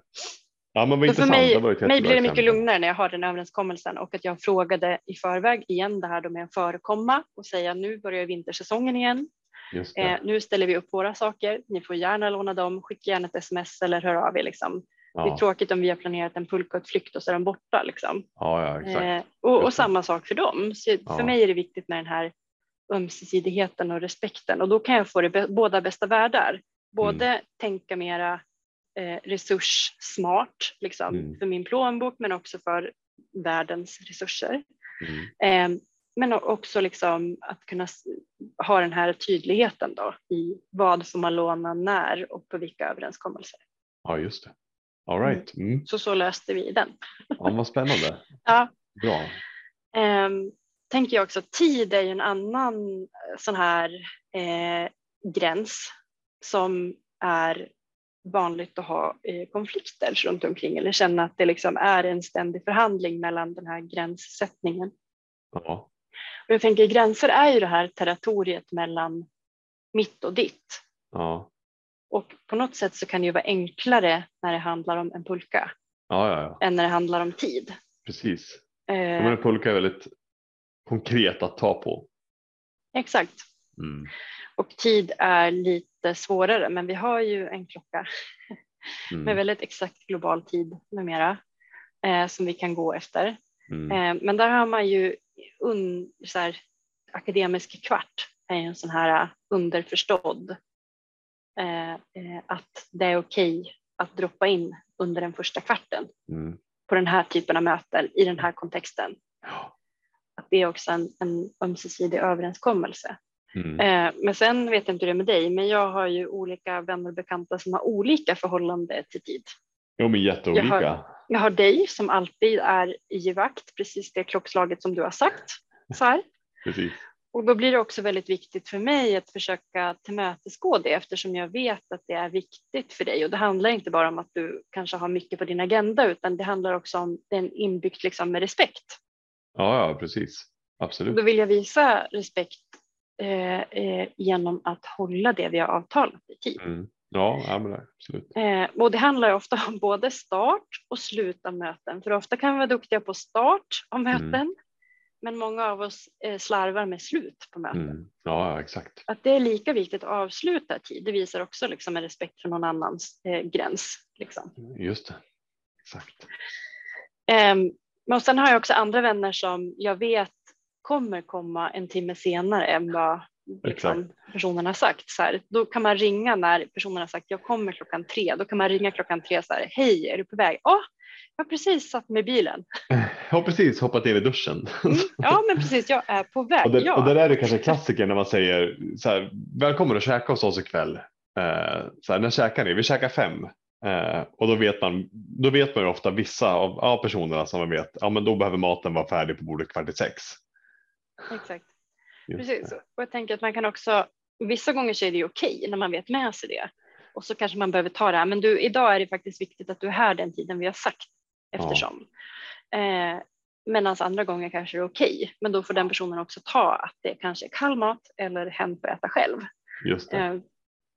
Ja, men vad för mig, det mig blir det mycket lugnare när jag har den överenskommelsen och att jag frågade i förväg igen det här då med att förekomma och säga nu börjar vintersäsongen igen. Eh, nu ställer vi upp våra saker. Ni får gärna låna dem. Skicka gärna ett sms eller hör av er. Liksom. Ja. Det är tråkigt om vi har planerat en pulkautflykt och så är den borta. Liksom. Ja, ja. Eh, och, och samma sak för dem. Så för mig är det viktigt med den här ömsesidigheten och respekten och då kan jag få det båda bästa världar. Både mm. tänka mera eh, resurssmart liksom, mm. för min plånbok men också för världens resurser. Mm. Eh, men också liksom att kunna ha den här tydligheten då i vad får man låna när och på vilka överenskommelser. Ja, just det. All right. Mm. mm. Så så löste vi den. Ja, vad spännande. ja. Bra. Um, tänker jag också, tid är ju en annan eh, sån här eh, gräns som är vanligt att ha eh, konflikter runt omkring eller känna att det liksom är en ständig förhandling mellan den här gränssättningen. Ja. Och jag tänker gränser är ju det här territoriet mellan mitt och ditt. Ja. Och på något sätt så kan det ju vara enklare när det handlar om en pulka ja, ja, ja. än när det handlar om tid. Precis. Eh, men en pulka är väldigt konkret att ta på. Exakt. Mm. Och tid är lite svårare, men vi har ju en klocka mm. med väldigt exakt global tid numera eh, som vi kan gå efter. Mm. Eh, men där har man ju un, så här, akademisk kvart är en sån här underförstådd Eh, eh, att det är okej okay att droppa in under den första kvarten mm. på den här typen av möten i den här kontexten. Att det är också en, en ömsesidig överenskommelse. Mm. Eh, men sen vet jag inte hur det är med dig, men jag har ju olika vänner och bekanta som har olika förhållande till tid. Jo, men jätteolika. Jag har, jag har dig som alltid är i vakt, precis det klockslaget som du har sagt. Så här. Precis. Och då blir det också väldigt viktigt för mig att försöka tillmötesgå det eftersom jag vet att det är viktigt för dig. Och det handlar inte bara om att du kanske har mycket på din agenda utan det handlar också om den inbyggt liksom med respekt. Ja, ja precis. Absolut. Då vill jag visa respekt eh, eh, genom att hålla det vi har avtalat i tid. Mm. Ja, ja absolut. Eh, och det handlar ofta om både start och slut av möten. För ofta kan vi vara duktiga på start av mm. möten. Mm men många av oss eh, slarvar med slut på möten. Mm. Ja, exakt. Att det är lika viktigt att avsluta tid, det visar också liksom en respekt för någon annans eh, gräns. Liksom. Just det, exakt. Um, men sen har jag också andra vänner som jag vet kommer komma en timme senare än vad liksom, personen har sagt. Så här, då kan man ringa när personen har sagt jag kommer klockan tre. Då kan man ringa klockan tre så här, hej är du på väg? Ja, jag har precis satt mig i bilen. Jag har precis hoppat in i duschen. Mm, ja, men precis. Jag är på väg. Och det, ja. och det där är kanske klassiker när man säger så här, välkommen att käka hos oss ikväll. Eh, så här, när käkar ni? Vi käkar fem. Eh, och då vet man, då vet man ju ofta vissa av, av personerna som man vet, ja men då behöver maten vara färdig på bordet kvart i sex. Exakt. Precis. Och jag tänker att man kan också, vissa gånger så är det okej när man vet med sig det. Och så kanske man behöver ta det här, men du, idag är det faktiskt viktigt att du är här den tiden vi har sagt eftersom. Ja. Eh, Medan andra gånger kanske det är okej, okay, men då får den personen också ta att det kanske är kall mat eller hen får äta själv. Just. Eh,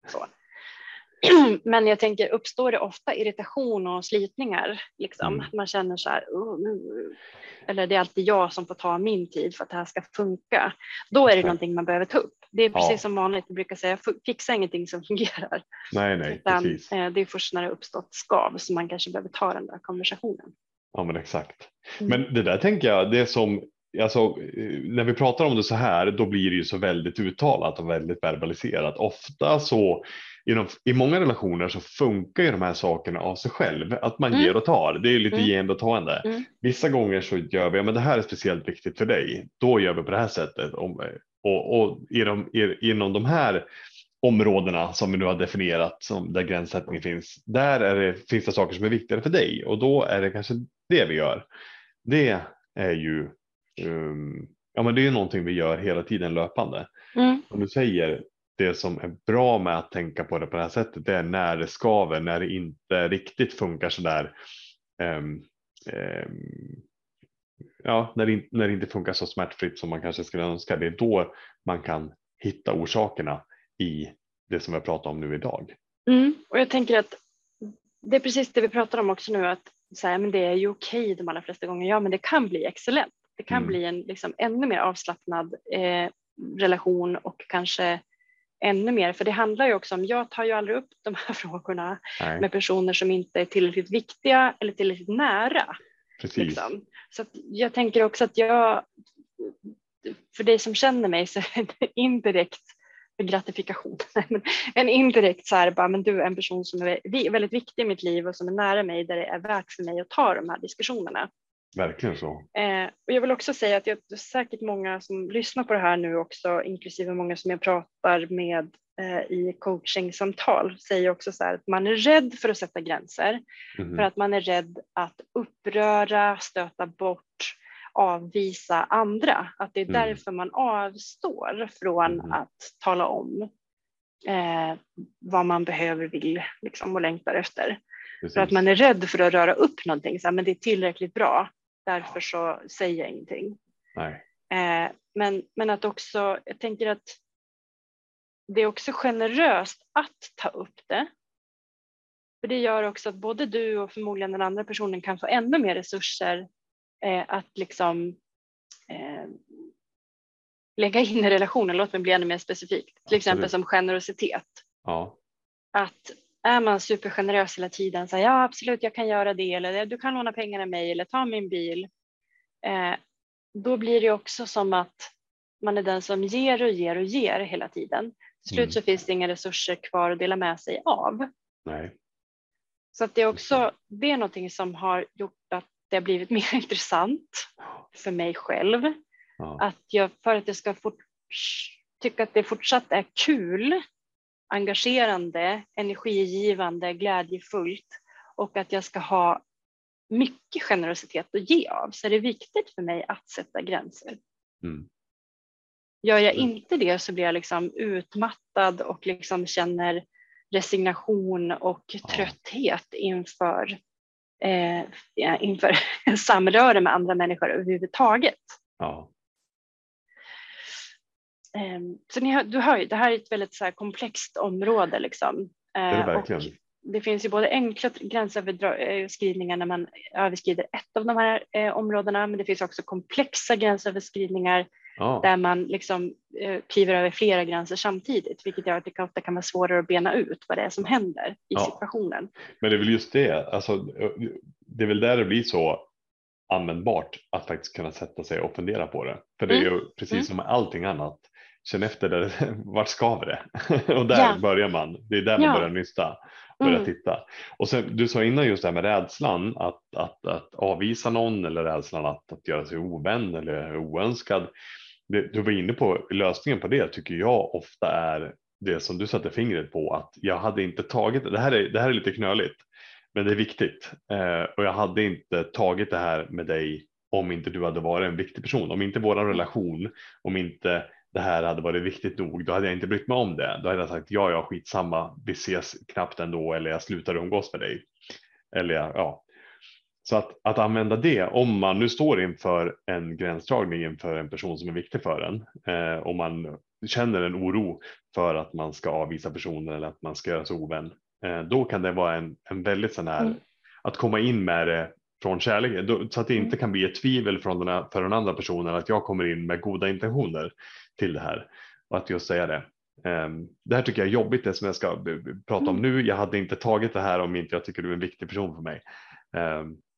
så. Men jag tänker, uppstår det ofta irritation och slitningar? Liksom? Mm. Man känner så här, oh, eller det är alltid jag som får ta min tid för att det här ska funka. Då är det någonting man behöver ta upp. Det är precis Ja. som vanligt, vi brukar säga fixa ingenting som fungerar. Nej, nej, Utan, precis. eh, det är först när det uppstått skav som man kanske behöver ta den där konversationen. Ja, men exakt. Mm. Men det där tänker jag, det som, alltså, eh, när vi pratar om det så här, då blir det ju så väldigt uttalat och väldigt verbaliserat. Ofta så, inom, i många relationer så funkar ju de här sakerna av sig själv, att man Mm. ger och tar. Det är lite Mm. gende och tagande. Mm. Vissa gånger så gör vi, ja, men det här är speciellt viktigt för dig, då gör vi på det här sättet. Om, och och i de, i, inom de här områdena som vi nu har definierat som där gränssättningen finns, där är det, finns det saker som är viktigare för dig och då är det kanske det vi gör. Det är ju um, ja, men det är ju någonting vi gör hela tiden löpande. Mm. Som du säger, det som är bra med att tänka på det på det här sättet, det är när det skaver, när det inte riktigt funkar så där. ehm, ehm, ja, när det, när det inte funkar så smärtfritt som man kanske skulle önska. Det är då man kan hitta orsakerna i det som vi pratar om nu idag. Mm. Och jag tänker att det är precis det vi pratar om också nu, att så här, men det är ju okej de allra flesta gånger, ja men det kan bli excellent. Det kan Mm. bli en liksom, ännu mer avslappnad eh, relation och kanske ännu mer, för det handlar ju också om, jag tar ju aldrig upp de här frågorna Nej, med personer som inte är tillräckligt viktiga eller tillräckligt nära. Precis. Liksom. Så jag tänker också att jag, för dig som känner mig så är det indirekt gratifikation. Men en indirekt så här, bara, men du är en person som är väldigt viktig i mitt liv och som är nära mig där det är värt för mig att ta de här diskussionerna. Verkligen så. Eh, och jag vill också säga att jag, det är säkert många som lyssnar på det här nu också, inklusive många som jag pratar med i coachingsamtal, säger också så att man är rädd för att sätta gränser. Mhm. För att man är rädd att uppröra, stöta bort, avvisa andra. Att det är Mm. därför man avstår från Mhm. att tala om eh, vad man behöver, vill liksom, och längtar efter. Precis. För att man är rädd för att röra upp någonting. Så här, men det är tillräckligt bra, därför så säger jag ingenting. Eh, men, men att också, jag tänker att det är också generöst att ta upp det. För det gör också att både du och förmodligen den andra personen kan få ännu mer resurser eh, att liksom eh, lägga in i relationen. Låt mig bli ännu mer specifikt. Till exempel Absolut. som generositet. Ja, Att är man supergenerös hela tiden, så här, ja absolut jag kan göra det eller du kan låna pengar av mig eller ta min bil. Eh, då blir det också som att man är den som ger och ger och ger hela tiden. Till slut Mm. så finns det inga resurser kvar att dela med sig av. nej. Så att det är också det är någonting som har gjort att det har blivit mer intressant för mig själv. Ja. Att jag, för att jag ska fort, tycka att det fortsatt är kul, engagerande, energigivande, glädjefullt och att jag ska ha mycket generositet att ge av så är det viktigt för mig att sätta gränser. Mm. Gör jag Mm. inte det så blir jag liksom utmattad och liksom känner resignation och trötthet inför, eh, inför samröre med andra människor överhuvudtaget. Ja. Ehm, Så ni du hör ju, det här är ett väldigt så här komplext område. Liksom. Det är det Eh, verkligen. Det finns ju både enkla gränsöverskridningar när man överskrider ett av de här eh, områdena, men det finns också komplexa gränsöverskridningar Ja. där man liksom, eh, kliver över flera gränser samtidigt, vilket gör att det ofta kan vara svårare att bena ut vad det är som händer i Ja. situationen. Men det är väl just det, alltså, det är väl där det blir så användbart att faktiskt kunna sätta sig och fundera på det. För det är ju precis Mm. som med allting annat, känn efter där, vart skaver det? och där Ja. börjar man, det är där man Ja. börjar nysta, börja Mm. titta. Och sen, du sa innan just det här med rädslan att, att, att avvisa någon eller rädslan att, att göra sig ovän eller oönskad. Det, du var inne på lösningen på det tycker jag ofta är det som du satte fingret på att jag hade inte tagit det här är, det här är lite knöligt men det är viktigt eh, och jag hade inte tagit det här med dig om inte du hade varit en viktig person, om inte våran relation, om inte det här hade varit viktigt nog, då hade jag inte brytt mig om det. Då hade jag sagt ja, ja, skitsamma, vi ses knappt ändå eller jag slutar umgås med dig. Eller ja, ja. Så att, att använda det om man nu står inför en gränsdragning inför en person som är viktig för en eh, och man känner en oro för att man ska avvisa personen eller att man ska göra sig ovän. Eh, då kan det vara en, en väldigt sån här Mm. att komma in med det från kärlek då, så att det inte Mm. kan bli ett tvivel från den, här- för den andra personen att jag kommer in med goda intentioner till det här. Och att just säga det. Um, det här tycker jag är jobbigt det som jag ska prata om mm. nu. Jag hade inte tagit det här om inte jag tycker du är en viktig person för mig.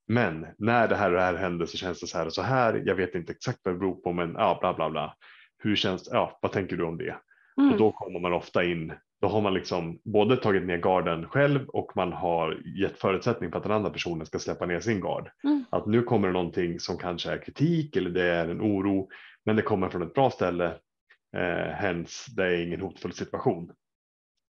Men när det här och det här händer så känns det så här och så här. Jag vet inte exakt vad det beror på men ja, bla bla bla. Hur känns ja, vad tänker du om det? Mm. Och då kommer man ofta in, då har man liksom både tagit ner garden själv och man har gett förutsättning för att den andra personen ska släppa ner sin gard. Mm. Att nu kommer det någonting som kanske är kritik eller det är en oro, men det kommer från ett bra ställe. Eh, hens, det är ingen hotfull situation.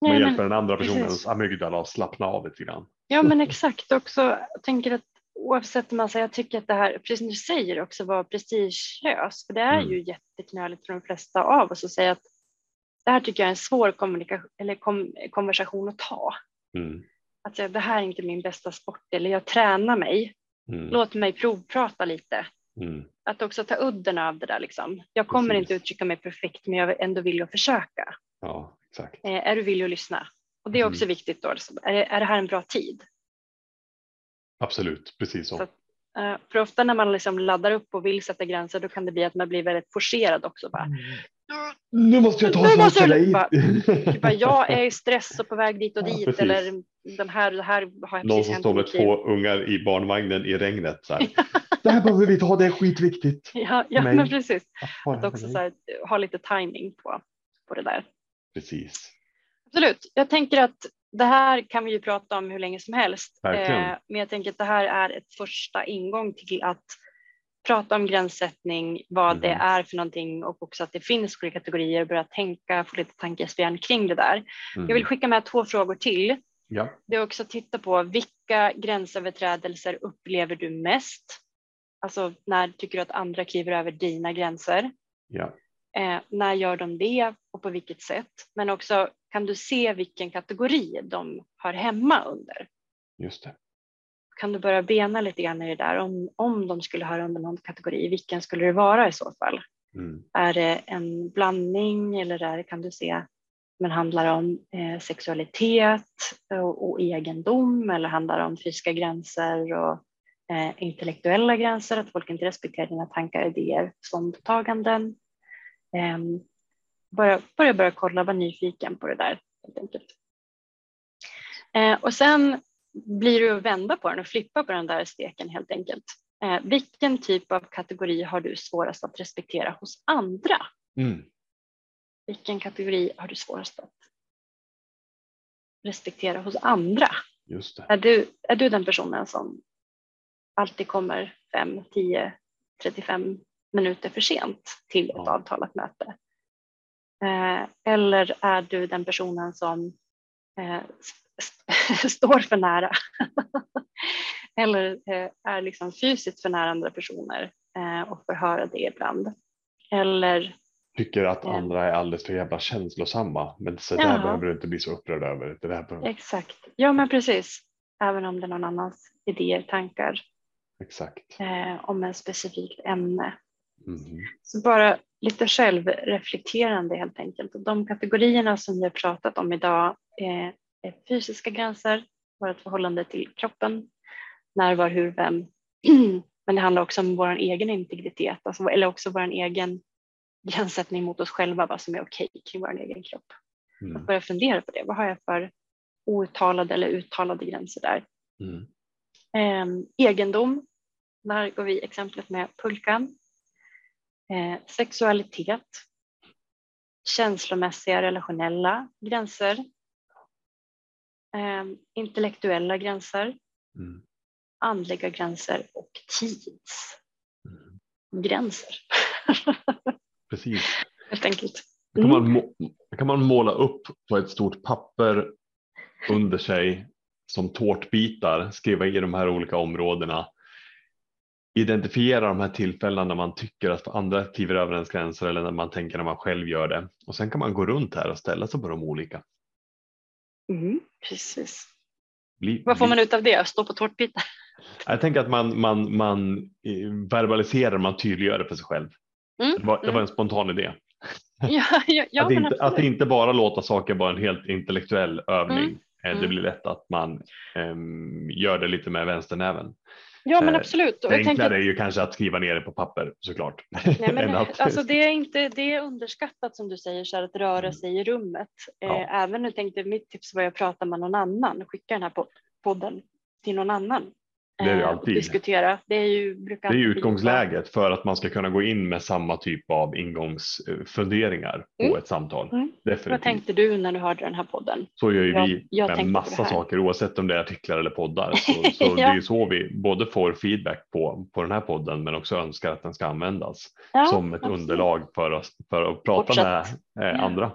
Man Nej, hjälper men, den andra personens amygdala att slappna av lite grann. Ja men exakt också. Jag tänker att oavsett om man säger, jag tycker att det här, precis som du säger också, var prestigelöst. För det är mm. ju jätteknöligt för de flesta av oss att säga att det här tycker jag är en svår eller kom, konversation att ta. Mm. Att säga det här är inte min bästa sport eller jag tränar mig. Mm. Låt mig provprata lite. Mm. Att också ta udden av det där. Liksom. Jag kommer Precis. inte uttrycka mig perfekt men jag är ändå villig att försöka. Ja, exakt. Eh, är du villig att lyssna? Och det är också mm. viktigt då. Liksom. Är, det, är det här en bra tid? Absolut, precis så. så uh, för ofta när man liksom laddar upp och vill sätta gränser då kan det bli att man blir väldigt forcerad också. Bara, mm. Nu måste jag ta nu måste jag, bara, bara, Jag är i stress och på väg dit och dit ja, eller den här, det här har jag Någon som står med två ungar i barnvagnen i regnet. Så här. det här behöver vi ta, det är skitviktigt. Ja, ja men precis. Att också så här, ha lite timing på, på det där. Precis. Absolut. Jag tänker att det här kan vi ju prata om hur länge som helst. Eh, men jag tänker att det här är ett första ingång till att prata om gränssättning, vad mm. det är för någonting och också att det finns olika kategorier och börja tänka, få lite tankespjärn kring det där. Mm. Jag vill mm. skicka med två frågor till. Ja. Det är också att titta på vilka gränsöverträdelser upplever du mest? Alltså när tycker du att andra kliver över dina gränser? Ja. Eh, när gör de det och på vilket sätt? Men också kan du se vilken kategori de hör hemma under? Just det. Kan du börja bena lite grann i det där om, om de skulle höra under någon kategori, vilken skulle det vara i så fall? Mm. Är det en blandning eller är det, kan du se men handlar det om eh, sexualitet och, och, egendom eller handlar det om fysiska gränser och eh, intellektuella gränser, att folk inte respekterar dina tankar, idéer, ståndtaganden? Eh, börja, börja, börja kolla, var nyfiken på det där helt enkelt. Eh, och sen blir det att vända på den och flippa på den där steken helt enkelt. Eh, vilken typ av kategori har du svårast att respektera hos andra? Mm. Vilken kategori har du svårast att respektera hos andra? Just det. Är, du, är du den personen som alltid kommer 5, 10, 35 minuter för sent till ett avtalat möte? Eh, eller är du den personen som eh, står för nära eller eh, är liksom fysiskt för nära andra personer och får höra det ibland. Eller tycker att andra är alldeles för jävla känslosamma. Men så där behöver du inte bli så upprörd över. Det där behöver... Exakt, ja men precis. Även om det är någon annans idéer, tankar. Exakt. Eh, om en specifikt ämne. Mm. Så bara lite självreflekterande helt enkelt. De kategorierna som vi har pratat om idag är, är fysiska gränser, vårt förhållande till kroppen, när, var, hur, vem. Men det handlar också om vår egen integritet, alltså, eller också vår egen gränssättning mot oss själva, vad som är okej okay kring vår egen kropp. Mm. Att börja fundera på det, vad har jag för outtalade eller uttalade gränser där? Mm. Eh, egendom, där går vi exemplet med pulkan. Eh, sexualitet, känslomässiga relationella gränser, eh, intellektuella gränser, mm. andliga gränser och tidsgränser. Mm. Precis. Helt enkelt. Mm. Kan, man, kan man måla upp på ett stort papper under sig som tårtbitar, skriva i de här olika områdena identifiera de här tillfällena när man tycker att andra kliver över ens gränser eller när man tänker när man själv gör det. Och sen kan man gå runt här och ställa sig på de olika. Mm, precis. Bli, Vad får man ut av det? Stå på tårtbitar? Jag tänker att man, man, man eh, verbaliserar, man tydliggör det för sig själv. Mm, det, var, det var en mm. spontan idé. Ja, ja, ja, att, inte, att inte bara låta saker vara en helt intellektuell övning. Mm, det mm. blir lätt att man um, gör det lite med vänsternäven. Ja men absolut. Det enklare tänker... är ju kanske att skriva ner det på papper såklart. Nej, men, alltså, det, är inte, det är underskattat som du säger, så att röra mm. sig i rummet. Ja. Även nu tänkte mitt tips var att prata med någon annan, skicka den här podden till någon annan det är det eh, alltid. diskutera. Det är ju, brukar det är utgångsläget för att man ska kunna gå in med samma typ av ingångsfunderingar mm. på ett samtal. Mm. Vad tänkte du när du hörde den här podden? Så gör ju jag, vi jag med massa saker oavsett om det är artiklar eller poddar. Så, så ja. Det är så vi både får feedback på, på den här podden men också önskar att den ska användas ja, som ett absolut. underlag för, oss, för att prata Fortsätt. med eh, andra.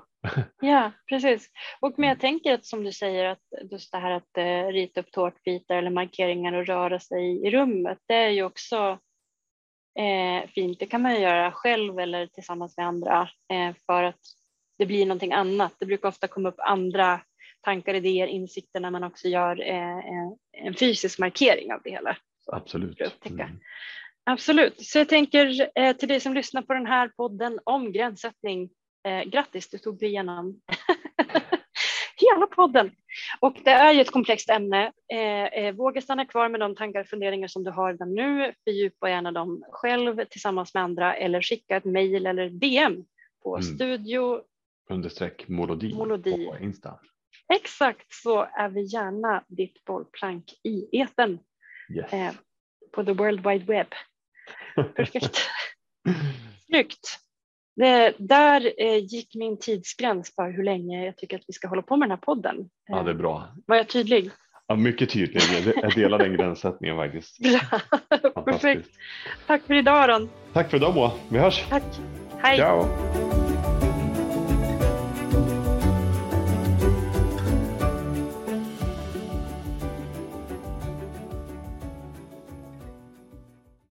Ja, precis. Och men jag tänker att som du säger att just det här att eh, rita upp tårtbitar eller markeringar och röra sig i rummet, det är ju också eh, fint. Det kan man göra själv eller tillsammans med andra eh, för att det blir någonting annat. Det brukar ofta komma upp andra tankar, idéer, insikter när man också gör eh, en fysisk markering av det hela. Absolut. Mm. Absolut. Så jag tänker eh, till dig som lyssnar på den här podden om gränssättning Eh, grattis, du tog dig igenom hela podden. Och det är ju ett komplext ämne. Eh, eh, våga stanna kvar med de tankar och funderingar som du har redan nu. Fördjupa gärna dem själv tillsammans med andra eller skicka ett mejl eller DM på mm. studio understreck molodi, molodi på Insta. Exakt så är vi gärna ditt bollplank i eten yes. eh, på the world wide web. Perfekt. Snyggt. Det, där eh, gick min tidsgräns för hur länge jag tycker att vi ska hålla på med den här podden. Ja, det är bra. Eh, var jag tydlig? Ja, mycket tydlig. Jag delar den gränssättningen faktiskt. Perfekt. Tack för idag Aron. Tack för idag Moa. Vi hörs. Tack. Hej. Ciao.